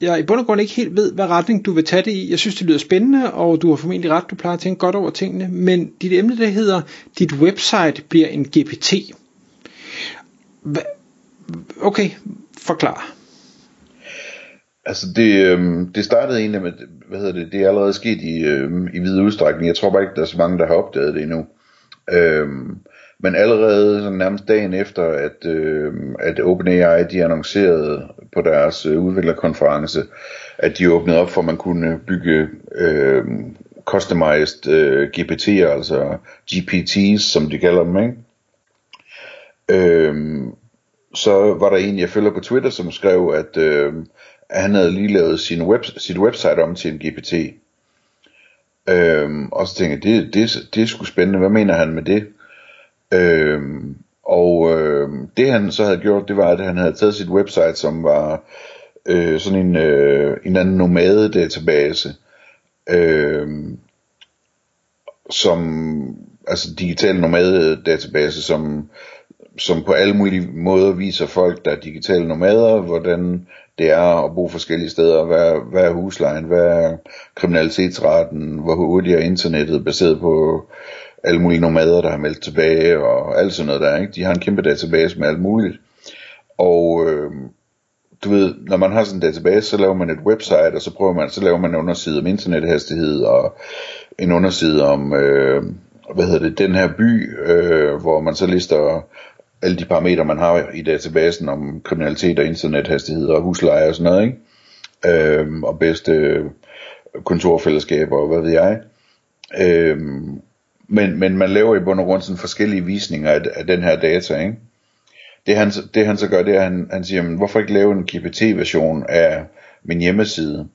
jeg i bund og grund ikke helt ved, hvad retning du vil tage det i. Jeg synes, det lyder spændende, og du har formentlig ret, du plejer at tænke godt over tingene. Men dit emne, det hedder, dit website bliver en GPT. Hva? Okay, forklar. Altså det, øh, det startede egentlig med, hvad hedder det, det er allerede sket i, øh, i vid udstrækning. Jeg tror bare ikke, der er så mange, der har opdaget det endnu. Øh, men allerede sådan nærmest dagen efter, at, øh, at OpenAI de annoncerede på deres øh, udviklerkonference, at de åbnede op for, at man kunne bygge øh, customized øh, GPT'er, altså GPT's, som de kalder dem, ikke? Øh, så var der en, jeg følger på Twitter, som skrev, at, øh, at han havde lige lavet sin web, sit website om til en GPT. Øhm, og så tænkte jeg, det, det, det er sgu spændende, hvad mener han med det? Øhm, og øh, det han så havde gjort, det var, at han havde taget sit website, som var øh, sådan en, øh, en anden nomade database, øh, som, altså digital nomade database, som, som på alle mulige måder viser folk, der er digitale nomader, hvordan det er at bo forskellige steder, hvad, hvad er huslejen, hvad er kriminalitetsraten, hvor hurtigt er internettet baseret på alle mulige nomader, der har meldt tilbage, og alt sådan noget der, ikke? De har en kæmpe database med alt muligt. Og øh, du ved, når man har sådan en database, så laver man et website, og så prøver man, så laver man en underside om internethastighed, og en underside om, øh, hvad hedder det, den her by, øh, hvor man så lister alle de parametre, man har i databasen om kriminalitet og internethastighed og husleje og sådan noget, ikke? Øh, og bedste kontorfællesskaber og hvad ved jeg. Øh, men, men man laver i bund og grund sådan forskellige visninger af, af den her data, ikke? Det han, det han så gør, det er, at han, han siger, men hvorfor ikke lave en GPT-version af min hjemmeside,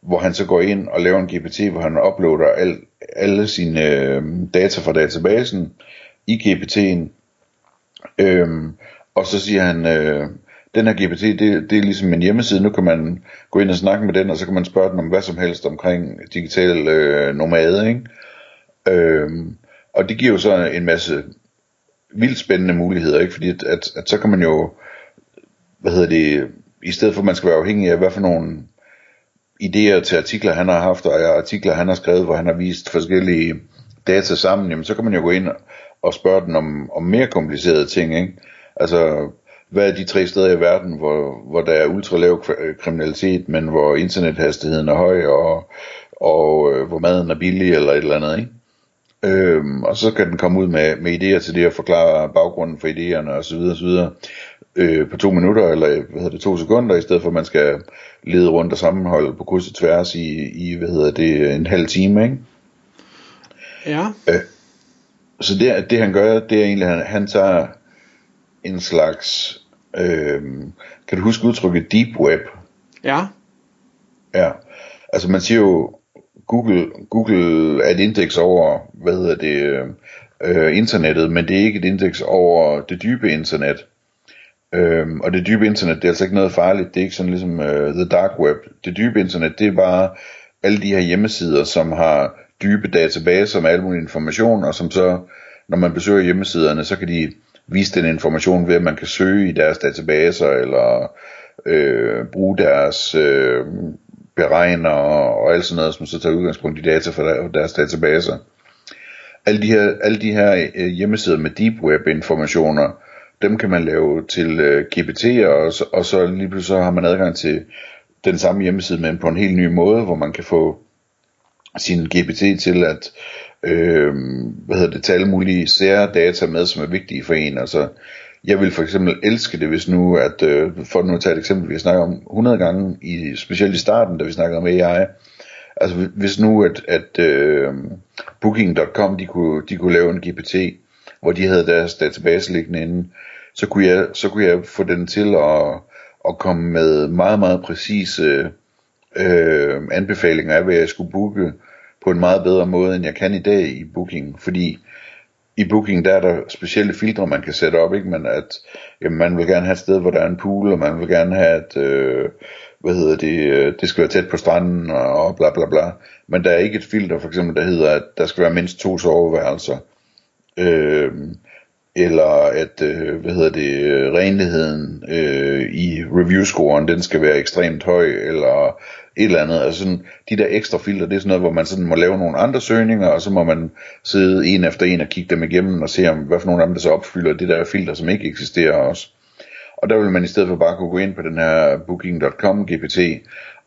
hvor han så går ind og laver en GPT, hvor han uploader al, alle sine øh, data fra databasen i GPT'en, øhm, og så siger han, øh, den her GPT, det, det er ligesom en hjemmeside, nu kan man gå ind og snakke med den, og så kan man spørge den om hvad som helst omkring digital øh, nomade, ikke? Øhm, og det giver jo så en masse vildt spændende muligheder, ikke? Fordi at, at, at så kan man jo, hvad hedder det, i stedet for at man skal være afhængig af, hvad for nogle idéer til artikler han har haft, og artikler han har skrevet, hvor han har vist forskellige data sammen, jamen så kan man jo gå ind og spørge den om, om mere komplicerede ting, ikke? Altså, hvad er de tre steder i verden, hvor, hvor der er ultralav øh, kriminalitet, men hvor internethastigheden er høj, og, og øh, hvor maden er billig, eller et eller andet, ikke? Øhm, og så kan den komme ud med, med idéer til det og forklare baggrunden for idéerne osv. osv. Øh, på to minutter eller hvad hedder det, to sekunder, i stedet for at man skal lede rundt og sammenholde på kryds og tværs i, i hvad hedder det, en halv time, ikke? Ja. Øh, så det, det han gør, det er egentlig, at han, han tager en slags, øh, kan du huske udtrykket deep web? Ja. Ja, altså man siger jo, Google, Google er et indeks over, hvad hedder det, øh, øh, internettet, men det er ikke et indeks over det dybe internet. Øhm, og det dybe internet, det er altså ikke noget farligt, det er ikke sådan ligesom øh, the dark web. Det dybe internet, det er bare alle de her hjemmesider, som har dybe databaser med al mulig information, og som så, når man besøger hjemmesiderne, så kan de vise den information ved, at man kan søge i deres databaser, eller øh, bruge deres øh, beregner og, og alt sådan noget, som så tager udgangspunkt i data fra deres databaser. Alle de her, alle de her øh, hjemmesider med deep web informationer, dem kan man lave til øh, GPT'er, og så, og så lige pludselig så har man adgang til den samme hjemmeside, men på en helt ny måde, hvor man kan få sin GPT til at øh, hvad hedder det, tage alle mulige sære data med, som er vigtige for en. Altså, jeg vil for eksempel elske det, hvis nu, at øh, for nu at tage et eksempel, vi har snakket om 100 gange, i, specielt i starten, da vi snakkede om AI, altså hvis nu, at, at øh, Booking.com, de kunne, de kunne lave en GPT, hvor de havde deres database liggende inde, så kunne jeg, så kunne jeg få den til at, at komme med meget, meget præcise øh, anbefalinger af, hvad jeg skulle booke på en meget bedre måde, end jeg kan i dag i Booking, fordi i Booking, der er der specielle filtre, man kan sætte op, ikke? Men at jamen, man vil gerne have et sted, hvor der er en pool, og man vil gerne have, at, øh, hvad hedder det, øh, det skal være tæt på stranden, og bla bla bla. Men der er ikke et filter, for eksempel, der hedder, at der skal være mindst to soveværelser. Øh, eller at, øh, hvad hedder det, øh, renligheden øh, i review-scoren, den skal være ekstremt høj, eller et eller andet. Altså sådan, de der ekstra filter, det er sådan noget, hvor man sådan må lave nogle andre søgninger, og så må man sidde en efter en og kigge dem igennem, og se om, hvad for nogle af dem, der så opfylder det der filter, som ikke eksisterer også. Og der vil man i stedet for bare kunne gå ind på den her booking.com GPT,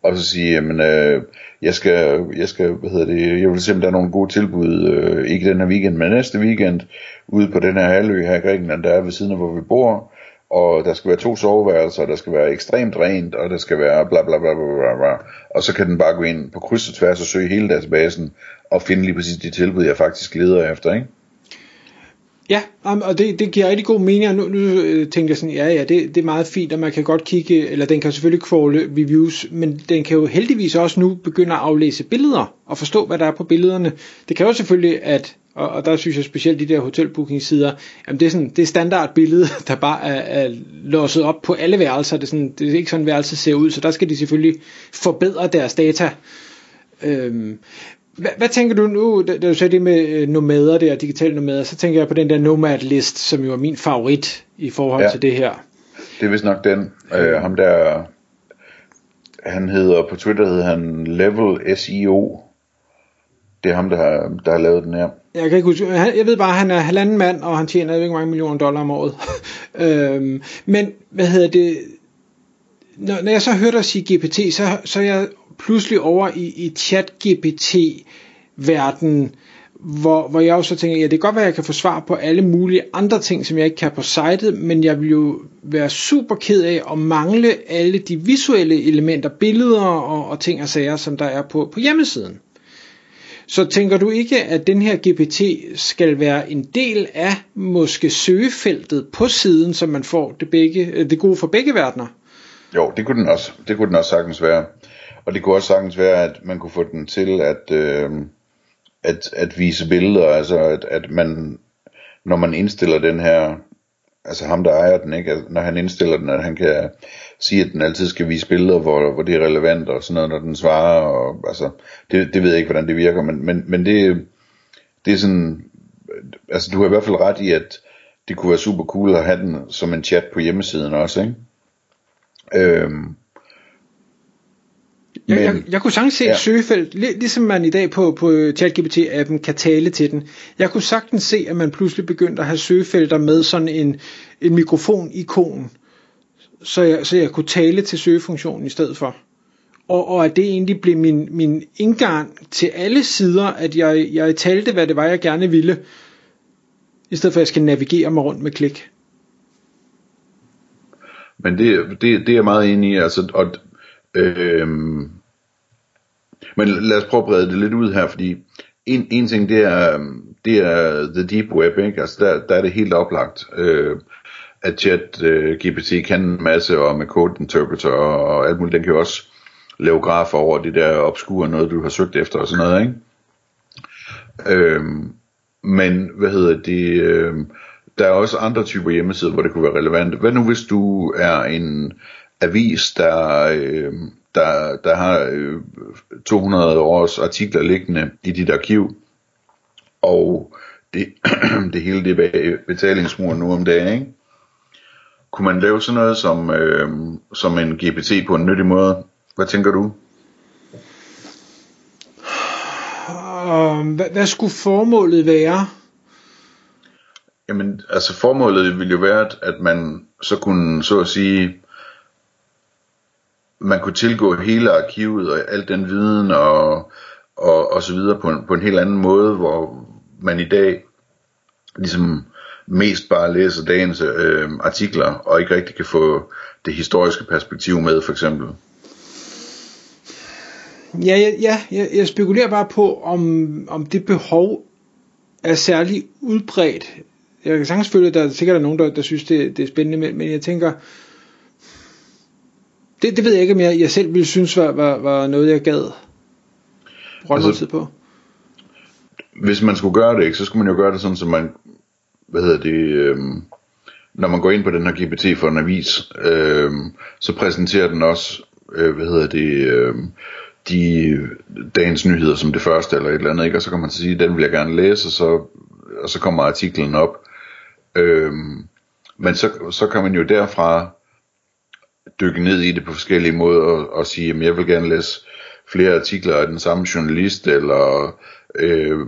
og så sige, jamen, øh, jeg skal, jeg skal, hvad hedder det, jeg vil se, om der er nogle gode tilbud, øh, ikke den her weekend, men næste weekend, ude på den her halvø her i Grækenland, der er ved siden af, hvor vi bor, og der skal være to soveværelser, der skal være ekstremt rent, og der skal være bla bla bla bla bla, bla. og så kan den bare gå ind på kryds og tværs og søge hele databasen, og finde lige præcis de tilbud, jeg faktisk leder efter, ikke? Ja, og det, det giver rigtig god mening, nu, nu øh, tænker jeg sådan, ja, ja, det, det er meget fint, og man kan godt kigge, eller den kan selvfølgelig crawle reviews, men den kan jo heldigvis også nu begynde at aflæse billeder, og forstå, hvad der er på billederne. Det kan jo selvfølgelig, at, og, og der synes jeg specielt de der hotelbooking-sider, jamen det er sådan, det er standard billede, der bare er, er låset op på alle værelser, det er, sådan, det er ikke sådan, værelset ser ud, så der skal de selvfølgelig forbedre deres data. Øhm, hvad, hvad tænker du nu, da, da du sagde det med øh, nomader der, digitale nomader, så tænker jeg på den der Nomad list, som jo er min favorit i forhold ja, til det her. Det er vist nok den. Øh, ham der, han hedder, på Twitter hedder han Level SEO. Det er ham, der har, der har lavet den her. Jeg kan ikke huske, jeg ved bare, at han er halvanden mand, og han tjener ikke mange millioner dollar om året. øhm, men, hvad hedder det, når, når jeg så hørte dig sige GPT, så, så er jeg pludselig over i, i chat-GPT-verdenen, hvor, hvor jeg også tænker, ja, det kan godt være, at jeg kan få svar på alle mulige andre ting, som jeg ikke kan på sitet, men jeg vil jo være super ked af at mangle alle de visuelle elementer, billeder og, og ting og sager, som der er på, på hjemmesiden. Så tænker du ikke, at den her GPT skal være en del af måske søgefeltet på siden, så man får det, begge, det gode for begge verdener? Jo, det kunne den også. Det kunne den også sagtens være. Og det kunne også sagtens være, at man kunne få den til at, øh, at, at vise billeder, altså at, at man, når man indstiller den her, altså ham der ejer den, ikke, altså, når han indstiller den, at han kan sige, at den altid skal vise billeder, hvor, hvor det er relevant og sådan noget, når den svarer, og altså, det, det ved jeg ikke, hvordan det virker, men, men, men det, det er sådan, altså du har i hvert fald ret i, at det kunne være super cool at have den som en chat på hjemmesiden også, ikke? Øhm, jeg, jeg, jeg kunne sagtens se ja. et søgefelt, ligesom man i dag på, på ChatGPT-appen kan tale til den. Jeg kunne sagtens se, at man pludselig begyndte at have søgefelter med sådan en, en mikrofon-ikon, så jeg, så jeg kunne tale til søgefunktionen i stedet for. Og, og at det egentlig blev min, min indgang til alle sider, at jeg, jeg talte, hvad det var, jeg gerne ville, i stedet for at jeg skal navigere mig rundt med klik. Men det, det, det er jeg meget enig i, altså, og øh, men lad os prøve at brede det lidt ud her, fordi en, en ting det er, øhm, det er the deep web, ikke? Altså der, der er det helt oplagt, øh, at chat øh, GPT kan en masse, og med code interpreter og alt muligt, den kan jo også lave grafer over det der obskure noget, du har søgt efter og sådan noget, ikke? Øhm, men hvad hedder det, øh, der er også andre typer hjemmesider, hvor det kunne være relevant. Hvad nu hvis du er en avis, der, øh, der, der har øh, 200 års artikler liggende i dit arkiv, og det, det hele det er betalingsmuren nu om dagen, ikke? Kunne man lave sådan noget som, øh, som en GPT på en nyttig måde? Hvad tænker du? hvad, hvad skulle formålet være? Jamen, altså formålet ville jo være, at man så kunne, så at sige, man kunne tilgå hele arkivet og al den viden og, og, og så videre på en, på en helt anden måde, hvor man i dag ligesom mest bare læser dagens øh, artikler og ikke rigtig kan få det historiske perspektiv med for eksempel. Ja, ja, ja jeg, jeg spekulerer bare på, om, om det behov er særlig udbredt. Jeg kan sagtens føle, at der er sikkert er nogen, der, der synes, det, det er spændende, men, men jeg tænker, Det, det ved jeg ikke, om jeg, jeg selv ville synes var, var, var noget, jeg gad bruge altså, tid på. Hvis man skulle gøre det, ikke, så skulle man jo gøre det sådan, så man, hvad hedder det, øh, når man går ind på den her GPT for en avis, øh, så præsenterer den også, øh, hvad hedder det, øh, de dagens nyheder som det første eller et eller andet, ikke? og så kan man sige, den vil jeg gerne læse, og så, og så kommer artiklen op. Øh, men så, så kan man jo derfra dykke ned i det på forskellige måder og, og sige, at jeg vil gerne læse flere artikler af den samme journalist, eller øh,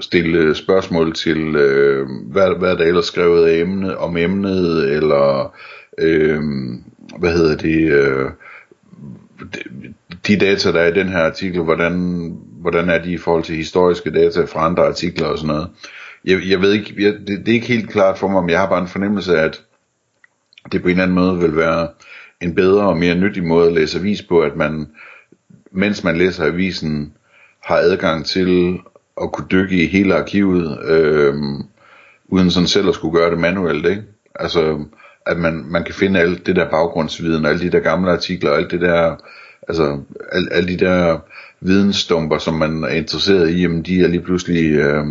stille spørgsmål til, øh, hvad, hvad der ellers skrevet af emne, om emnet, eller øh, hvad hedder det, øh, de data, der er i den her artikel, hvordan, hvordan er de i forhold til historiske data fra andre artikler og sådan noget. Jeg, jeg ved ikke, jeg, det, det er ikke helt klart for mig, men jeg har bare en fornemmelse af, at det på en eller anden måde vil være en bedre og mere nyttig måde at læse avis på, at man, mens man læser avisen, har adgang til at kunne dykke i hele arkivet, øh, uden sådan selv at skulle gøre det manuelt, ikke? Altså, at man, man kan finde alt det der baggrundsviden, og alle de der gamle artikler, og alt det der, altså, alle, alle de der videnstumper, som man er interesseret i, jamen de er lige pludselig øh,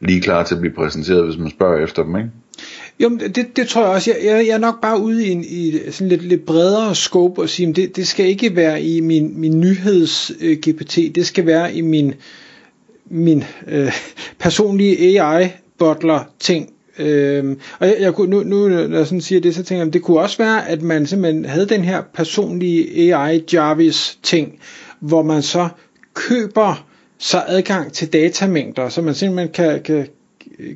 lige klar til at blive præsenteret, hvis man spørger efter dem, ikke? Jo, det, det tror jeg også. Jeg, jeg, jeg er nok bare ude i, en, i sådan lidt, lidt bredere scope og sige, at det, det skal ikke være i min, min nyheds-GPT, øh, det skal være i min, min øh, personlige AI-butler-ting. Øhm, og jeg, jeg kunne, nu, nu når jeg sådan siger det, så tænker jeg, det kunne også være, at man simpelthen havde den her personlige AI Jarvis ting, hvor man så køber sig adgang til datamængder, så man simpelthen kan, kan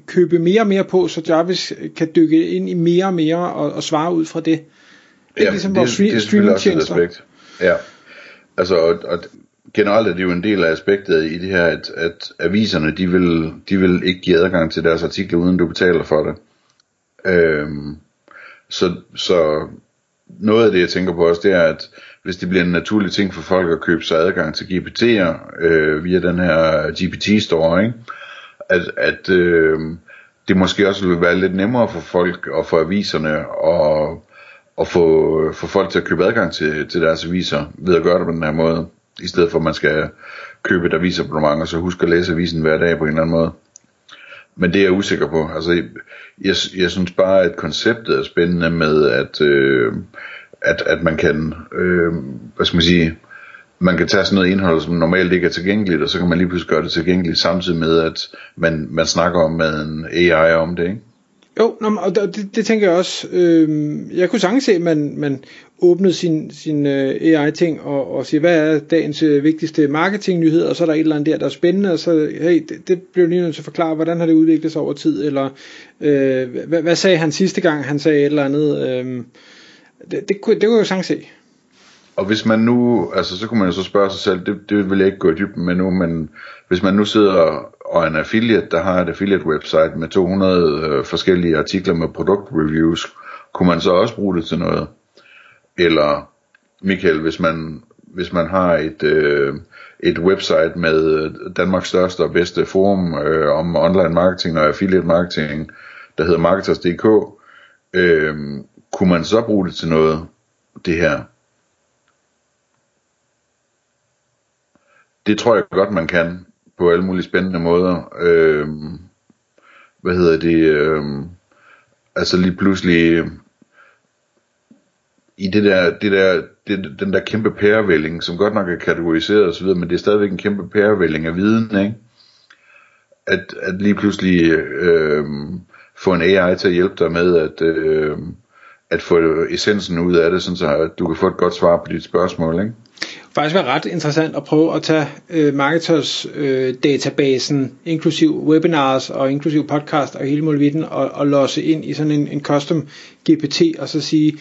købe mere og mere på, så Jarvis kan dykke ind i mere og mere og, og svare ud fra det. Det er ja, ligesom vores det, det er aspekt. Ja, altså og, og generelt er det jo en del af aspektet i det her, at, at aviserne, de vil, de vil ikke give adgang til deres artikler, uden du betaler for det. Øhm, så, så noget af det, jeg tænker på også, det er, at hvis det bliver en naturlig ting for folk at købe sig adgang til GPT'er øh, via den her GPT-store, ikke? At, at øh, det måske også vil være lidt nemmere for folk og for aviserne og, og få, få folk til at købe adgang til, til deres aviser ved at gøre det på den her måde, i stedet for at man skal købe et avisabonnement og så huske at læse avisen hver dag på en eller anden måde. Men det er jeg usikker på. Altså, jeg, jeg synes bare, at konceptet er spændende med, at, øh, at, at man kan, øh, hvad skal man sige, man kan tage sådan noget indhold, som normalt ikke er tilgængeligt, og så kan man lige pludselig gøre det tilgængeligt, samtidig med, at man, man snakker om med en AI om det, ikke? Jo, og det, det tænker jeg også. Øh, jeg kunne sagtens se, at man, man åbnede sin, sin øh, AI-ting og, og siger, hvad er dagens øh, vigtigste marketingnyhed, og så er der et eller andet der, der er spændende, og så, hey, det, det bliver lige nødt til at forklare, hvordan har det udviklet sig over tid, eller øh, hvad, hvad sagde han sidste gang, han sagde et eller andet. Øh, det, det, kunne, det kunne jeg jo sagtens se. Og hvis man nu, altså så kunne man jo så spørge sig selv, det, det vil jeg ikke gå i dybden med nu, men hvis man nu sidder og er en affiliate, der har et affiliate website med 200 øh, forskellige artikler med produktreviews, kunne man så også bruge det til noget? Eller Michael, hvis man, hvis man har et, øh, et website med øh, Danmarks største og bedste forum øh, om online marketing og affiliate marketing, der hedder marketers.dk, øh, kunne man så bruge det til noget, det her? Det tror jeg godt, man kan på alle mulige spændende måder. Øh, hvad hedder det? Øh, altså lige pludselig i det der, det der, det, den der kæmpe pærevælling, som godt nok er kategoriseret osv., men det er stadigvæk en kæmpe pærevælling af viden, ikke? At, at lige pludselig øh, få en AI til at hjælpe dig med at, øh, at få essensen ud af det, sådan så at du kan få et godt svar på dit spørgsmål, ikke? Faktisk være ret interessant at prøve at tage øh, marketers øh, databasen, inklusiv webinars og inklusiv podcast og hele muligheden og, og låse ind i sådan en, en custom GPT og så sige,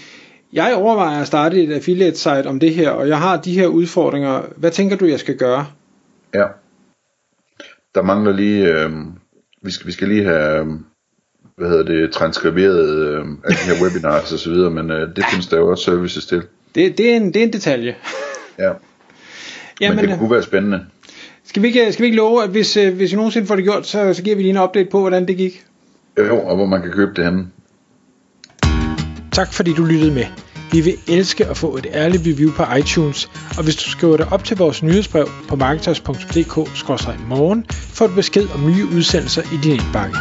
jeg overvejer at starte et affiliate site om det her, og jeg har de her udfordringer. Hvad tænker du, jeg skal gøre? Ja. Der mangler lige, øh, vi, skal, vi skal lige have, øh, hvad hedder det, transkriberet øh, af de her webinars og så videre, men øh, det findes der jo også services til. Det, det, er, en, det er en detalje. Ja. Jamen, Men det kunne være spændende. Skal vi ikke, skal vi ikke love, at hvis, øh, hvis vi nogensinde får det gjort, så, så giver vi lige en update på, hvordan det gik? Jo, og hvor man kan købe det henne. Tak fordi du lyttede med. Vi vil elske at få et ærligt review på iTunes, og hvis du skriver dig op til vores nyhedsbrev på marketers.dk-morgen, får du besked om nye udsendelser i din indbakke.